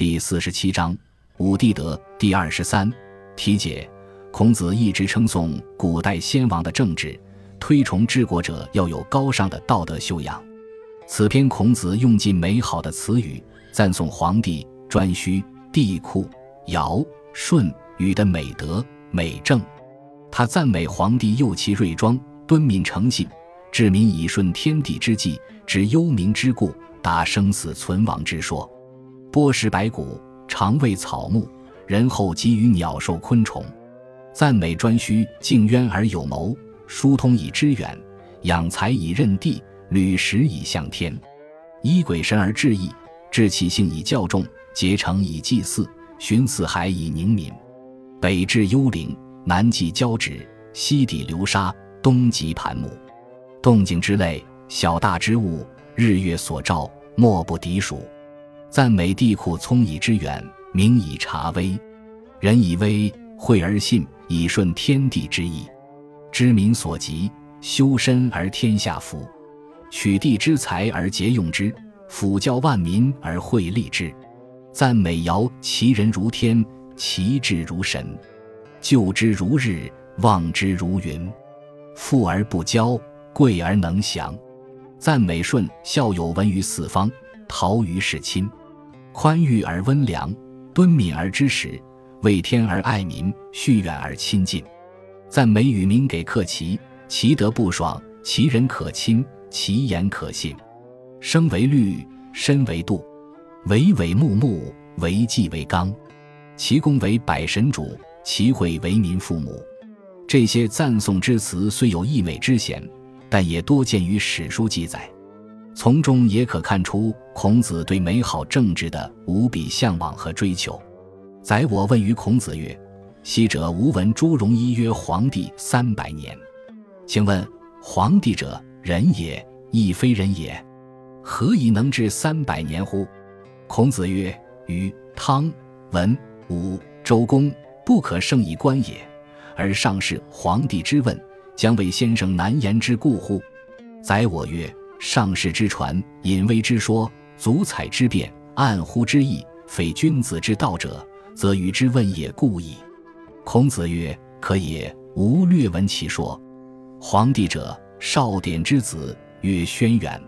第四十七章武帝德第二十三题解。孔子一直称颂古代先王的政治，推崇治国者要有高尚的道德修养。此篇孔子用尽美好的词语，赞颂皇帝颛顼、帝喾、尧、舜、禹的美德美政。他赞美皇帝幼其锐庄，敦敏诚信，治民以顺天地之际，知幽冥之故，达生死存亡之说。剥食白骨，尝喂草木，人后给予鸟兽昆虫。赞美颛顼敬渊而有谋，疏通以知远，养才以任地，履时以向天，依鬼神而治义，治气性以教众，结成以祭祀，寻四海以宁民。北至幽灵，南极交趾，西抵流沙，东极盘木。动静之类，小大之物，日月所照，莫不敌属。赞美帝喾聪以知远，明以察微，人以微，惠而信。以顺天地之意，知民所急，修身而天下服；取地之财而节用之，辅教万民而惠利之。赞美尧，其人如天，其志如神，救之如日，望之如云。富而不骄，贵而能降。赞美舜，孝有闻于四方，陶于世亲，宽裕而温良，敦敏而知时。为天而爱民，恤远而亲近，赞美与民给克齐，其德不爽，其人可亲，其言可信。生为律，身为度，为伟穆穆，为纪为纲。其功为百神主，其惠为民父母。这些赞颂之词虽有溢美之嫌，但也多见于史书记载，从中也可看出孔子对美好政治的无比向往和追求。宰我问于孔子曰：“昔者吾闻朱容一曰皇帝三百年，请问皇帝者人也，亦非人也，何以能治三百年乎？”孔子曰：“禹、汤、文、武、周公不可胜以观也，而上是皇帝之问，将为先生难言之故乎？”宰我曰：“上士之传，隐微之说，足采之辩，暗乎之意，非君子之道者。”则与之问也故矣。孔子曰：“可也。”吾略闻其说。皇帝者，少典之子，曰轩辕。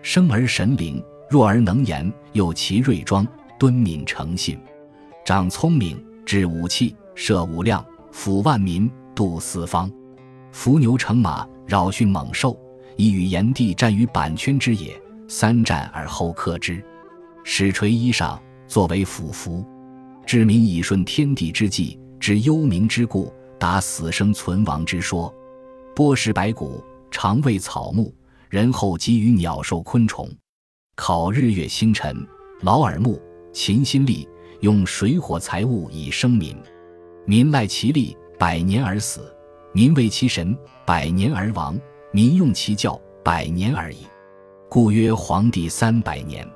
生而神灵，弱而能言，有其锐庄，敦敏诚信，长聪明，治武器，射武量，抚万民，度四方，伏牛乘马，扰驯猛兽，以与炎帝战于阪圈之野，三战而后克之，始垂衣裳，作为辅服。治民以顺天地之际，知幽冥之故，达死生存亡之说。剥食白骨，常喂草木，人后给予鸟兽昆虫。考日月星辰，劳耳目，勤心力，用水火财物以生民。民赖其力，百年而死；民为其神，百年而亡；民用其教，百年而已。故曰皇帝三百年。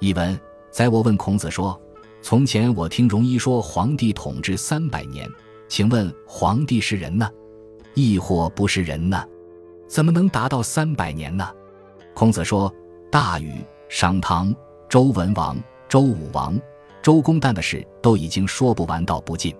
译文：在我问孔子说。从前我听容一说皇帝统治三百年，请问皇帝是人呢，亦或不是人呢？怎么能达到三百年呢？孔子说：大禹、商汤、周文王、周武王、周公旦的事都已经说不完道不尽，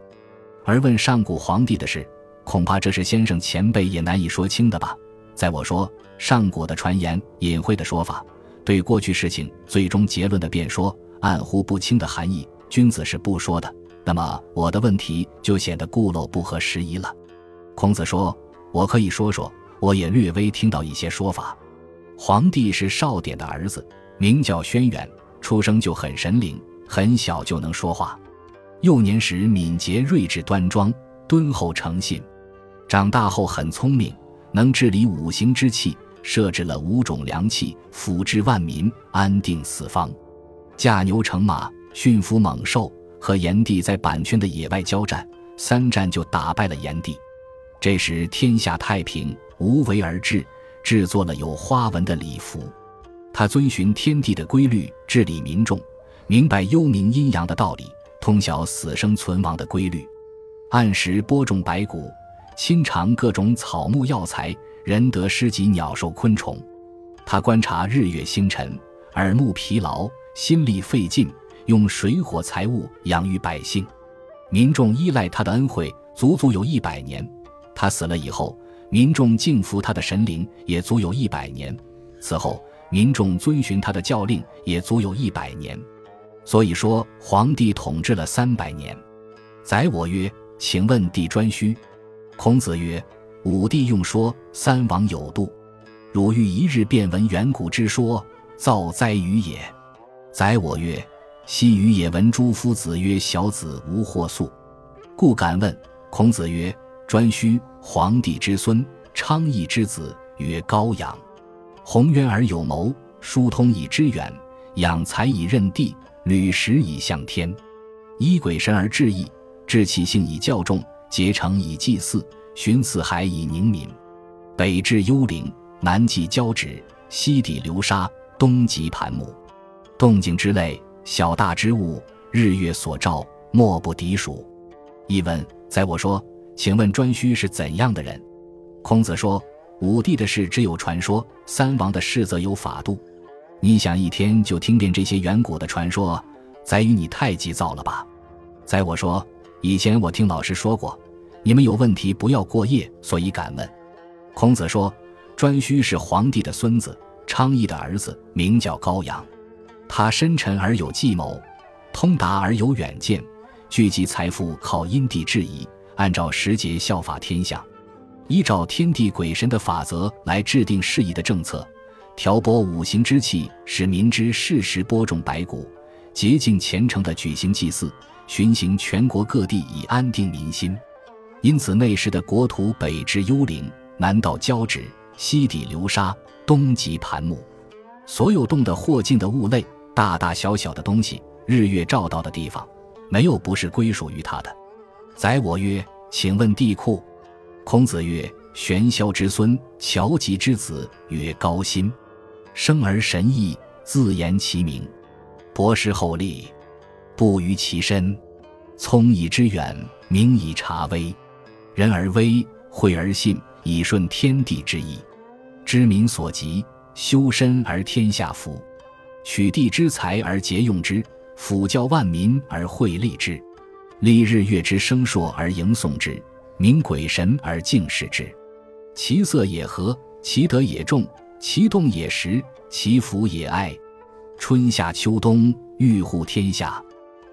而问上古皇帝的事，恐怕这是先生前辈也难以说清的吧？在我说上古的传言、隐晦的说法，对过去事情最终结论的辩说。暗乎不清的含义，君子是不说的。那么我的问题就显得固陋不合时宜了。孔子说：“我可以说说，我也略微听到一些说法。皇帝是少典的儿子，名叫轩辕，出生就很神灵，很小就能说话。幼年时敏捷睿智、端庄敦厚、诚信，长大后很聪明，能治理五行之气，设置了五种良器，抚治万民，安定四方。”驾牛乘马，驯服猛兽，和炎帝在阪圈的野外交战，三战就打败了炎帝。这时天下太平，无为而治，制作了有花纹的礼服。他遵循天地的规律治理民众，明白幽冥阴阳的道理，通晓死生存亡的规律，按时播种白谷，亲尝各种草木药材，仁德施及鸟兽昆虫。他观察日月星辰，耳目疲劳。心力费尽，用水火财物养育百姓，民众依赖他的恩惠足足有一百年。他死了以后，民众敬服他的神灵也足有一百年。此后，民众遵循他的教令也足有一百年。所以说，皇帝统治了三百年。宰我曰：“请问帝专须？”孔子曰：“武帝用说，三王有度。汝欲一日便闻远古之说，造哉于也。”宰我曰：“昔于也闻诸夫子曰：‘小子无惑素。’故敢问。”孔子曰：“专须。皇帝之孙，昌邑之子，曰高阳。宏渊而有谋，疏通以知远，养才以任地，履实以向天。依鬼神而治义。”治其性以教众，结成以祭祀，寻四海以宁民。北至幽灵，南济交趾，西抵流沙，东极盘木。动静之类，小大之物，日月所照，莫不敌数。译文：在我说，请问颛顼是怎样的人？孔子说，五帝的事只有传说，三王的事则有法度。你想一天就听遍这些远古的传说，在于你太急躁了吧？在我说。以前我听老师说过，你们有问题不要过夜，所以敢问。孔子说，颛顼是皇帝的孙子，昌邑的儿子，名叫高阳。他深沉而有计谋，通达而有远见，聚集财富靠因地制宜，按照时节效法天象，依照天地鬼神的法则来制定适宜的政策，调拨五行之气，使民之适时播种白谷，洁净虔诚地举行祭祀。巡行全国各地以安定民心，因此那时的国土北至幽灵，南到交趾，西抵流沙，东极盘木。所有动的或静的物类，大大小小的东西，日月照到的地方，没有不是归属于他的。宰我曰：“请问帝库。”孔子曰：“玄霄之孙，乔吉之子，曰高辛，生而神异，自言其名，博士后立。”不于其身，聪以知远，明以察微。人而微，惠而信，以顺天地之意。知民所急，修身而天下服。取地之财而节用之，辅教万民而惠利之。立日月之生硕而迎送之，明鬼神而敬视之。其色也和，其德也众，其动也实，其福也爱。春夏秋冬，欲护天下。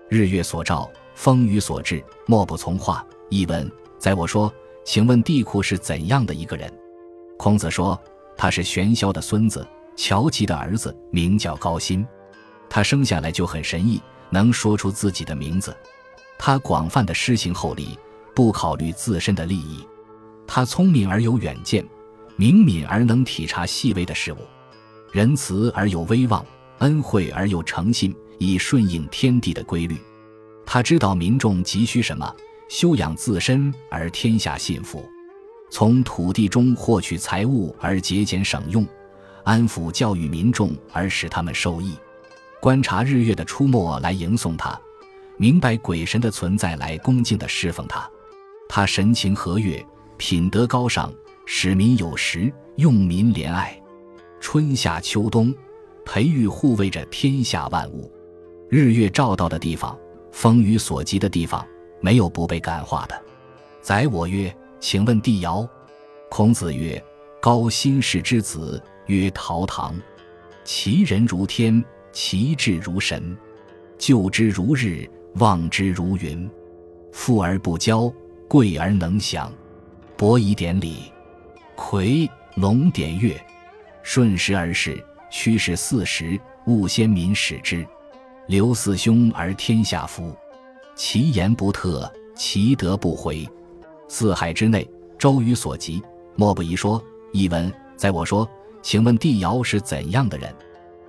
日月所照，风雨所至，莫不从化。译文：在我说，请问帝喾是怎样的一个人？孔子说，他是玄霄的孙子，乔吉的儿子，名叫高辛。他生下来就很神异，能说出自己的名字。他广泛的施行厚礼，不考虑自身的利益。他聪明而有远见，明敏而能体察细微的事物，仁慈而有威望，恩惠而有诚信。以顺应天地的规律，他知道民众急需什么，修养自身而天下信服；从土地中获取财物而节俭省用，安抚教育民众而使他们受益；观察日月的出没来迎送他，明白鬼神的存在来恭敬地侍奉他。他神情和悦，品德高尚，使民有食，用民怜爱。春夏秋冬，培育护卫着天下万物。日月照到的地方，风雨所及的地方，没有不被感化的。宰我曰：“请问帝尧。”孔子曰：“高辛氏之子，曰陶唐。其人如天，其志如神，救之如日，望之如云。富而不骄，贵而能享。伯以典礼，夔龙典乐，顺时而事，趋势四时，务先民始之。”刘四兄而天下服，其言不特，其德不回。四海之内，周瑜所及，莫不一说。译文：在我说，请问帝尧是怎样的人？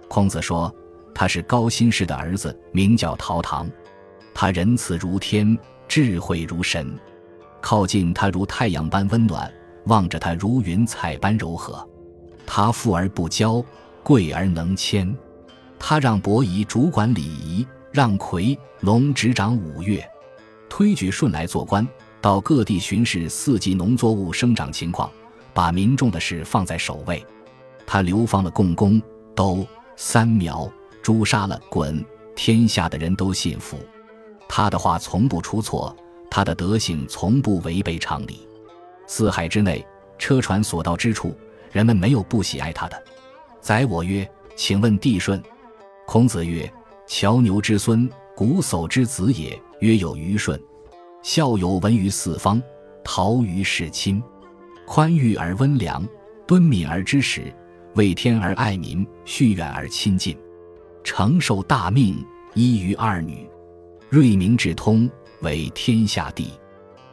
孔子说，他是高辛氏的儿子，名叫陶唐。他仁慈如天，智慧如神。靠近他如太阳般温暖，望着他如云彩般柔和。他富而不骄，贵而能谦。他让伯夷主管礼仪，让夔龙执掌五岳，推举舜来做官，到各地巡视四季农作物生长情况，把民众的事放在首位。他流放了共工、都、三苗，诛杀了鲧、天下的人都信服。他的话从不出错，他的德行从不违背常理。四海之内，车船所到之处，人们没有不喜爱他的。宰我曰：“请问帝舜。”孔子曰：“乔牛之孙，瞽叟之子也。曰有虞舜，孝有闻于四方，陶于世亲，宽裕而温良，敦敏而知时，为天而爱民，恤远而亲近，承受大命，依于二女，睿明智通，为天下帝。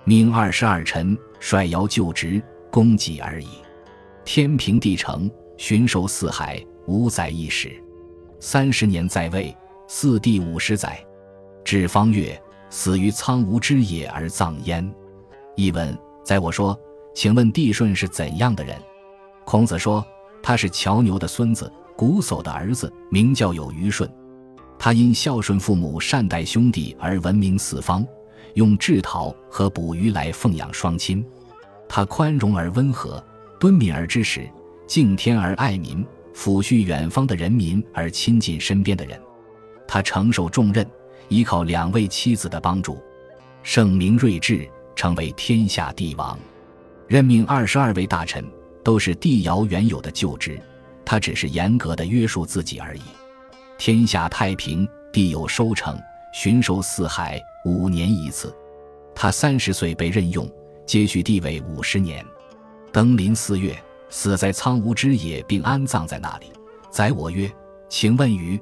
命二十二臣，率尧就职，功绩而已。天平地成，巡狩四海，五载一始。三十年在位，四帝五十载，至方月，死于苍梧之野而葬焉。译文：在我说，请问帝舜是怎样的人？孔子说，他是乔牛的孙子，瞽叟的儿子，名叫有虞舜。他因孝顺父母、善待兄弟而闻名四方，用制陶和捕鱼来奉养双亲。他宽容而温和，敦敏而知时，敬天而爱民。抚恤远方的人民而亲近身边的人，他承受重任，依靠两位妻子的帮助，圣明睿智，成为天下帝王。任命二十二位大臣，都是帝尧原有的旧职，他只是严格的约束自己而已。天下太平，地有收成，巡狩四海，五年一次。他三十岁被任用，接续帝位五十年。登临四月。死在苍梧之野，并安葬在那里。宰我曰：“请问于？”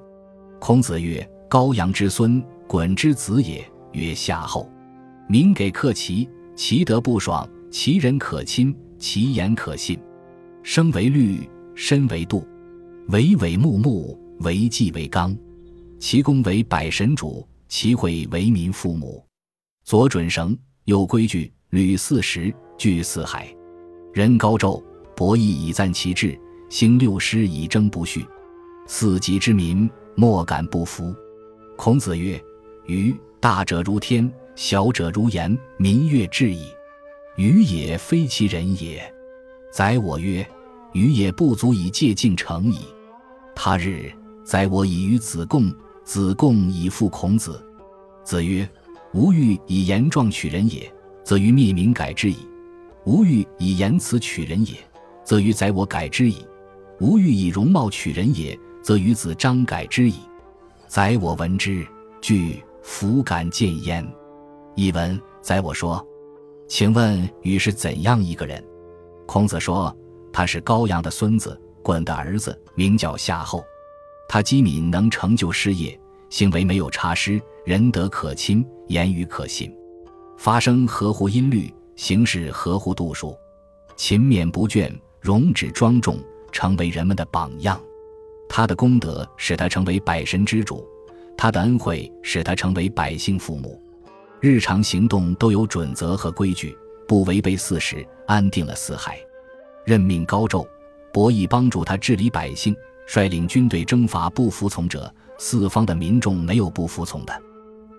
孔子曰：“高阳之孙，鲧之子也。”曰：“夏后。民给克其，其德不爽，其人可亲，其言可信。生为律，身为度，惟惟穆穆，惟纪为纲。其功为百神主，其惠为民父母。左准绳，右规矩，履四时，据四海。人高纣。”伯益以赞其志，兴六师以征不恤，四极之民莫敢不服。孔子曰：“予大者如天，小者如言，民悦至矣。予也非其人也。”宰我曰：“予也不足以借敬成矣。”他日，宰我以与子贡，子贡以复孔子。子曰：“吾欲以言状取人也，则于灭民改之矣；吾欲以言辞取人也。”则于宰我改之矣，吾欲以容貌取人也，则于子张改之矣。宰我闻之，惧，弗敢见焉。译文：宰我说，请问禹是怎样一个人？孔子说，他是高阳的孙子，鲧的儿子，名叫夏后。他机敏，能成就事业，行为没有差失，仁德可亲，言语可信，发声合乎音律，行事合乎度数，勤勉不倦。容止庄重，成为人们的榜样。他的功德使他成为百神之主，他的恩惠使他成为百姓父母。日常行动都有准则和规矩，不违背四时，安定了四海。任命高纣，伯益帮助他治理百姓，率领军队征伐不服从者，四方的民众没有不服从的。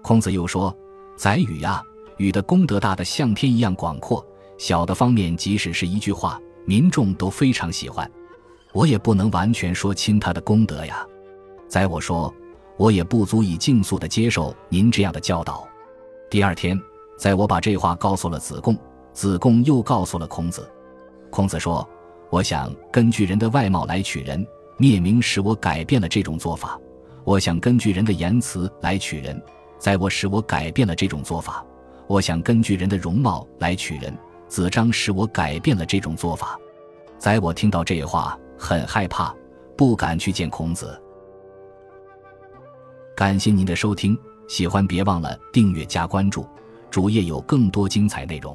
孔子又说：“宰予呀，予的功德大的像天一样广阔，小的方面即使是一句话。”民众都非常喜欢，我也不能完全说清他的功德呀。在我说，我也不足以尽速的接受您这样的教导。第二天，在我把这话告诉了子贡，子贡又告诉了孔子。孔子说：“我想根据人的外貌来取人，灭明使我改变了这种做法；我想根据人的言辞来取人，在我使我改变了这种做法；我想根据人的容貌来取人。”子张使我改变了这种做法，宰我听到这话，很害怕，不敢去见孔子。感谢您的收听，喜欢别忘了订阅加关注，主页有更多精彩内容。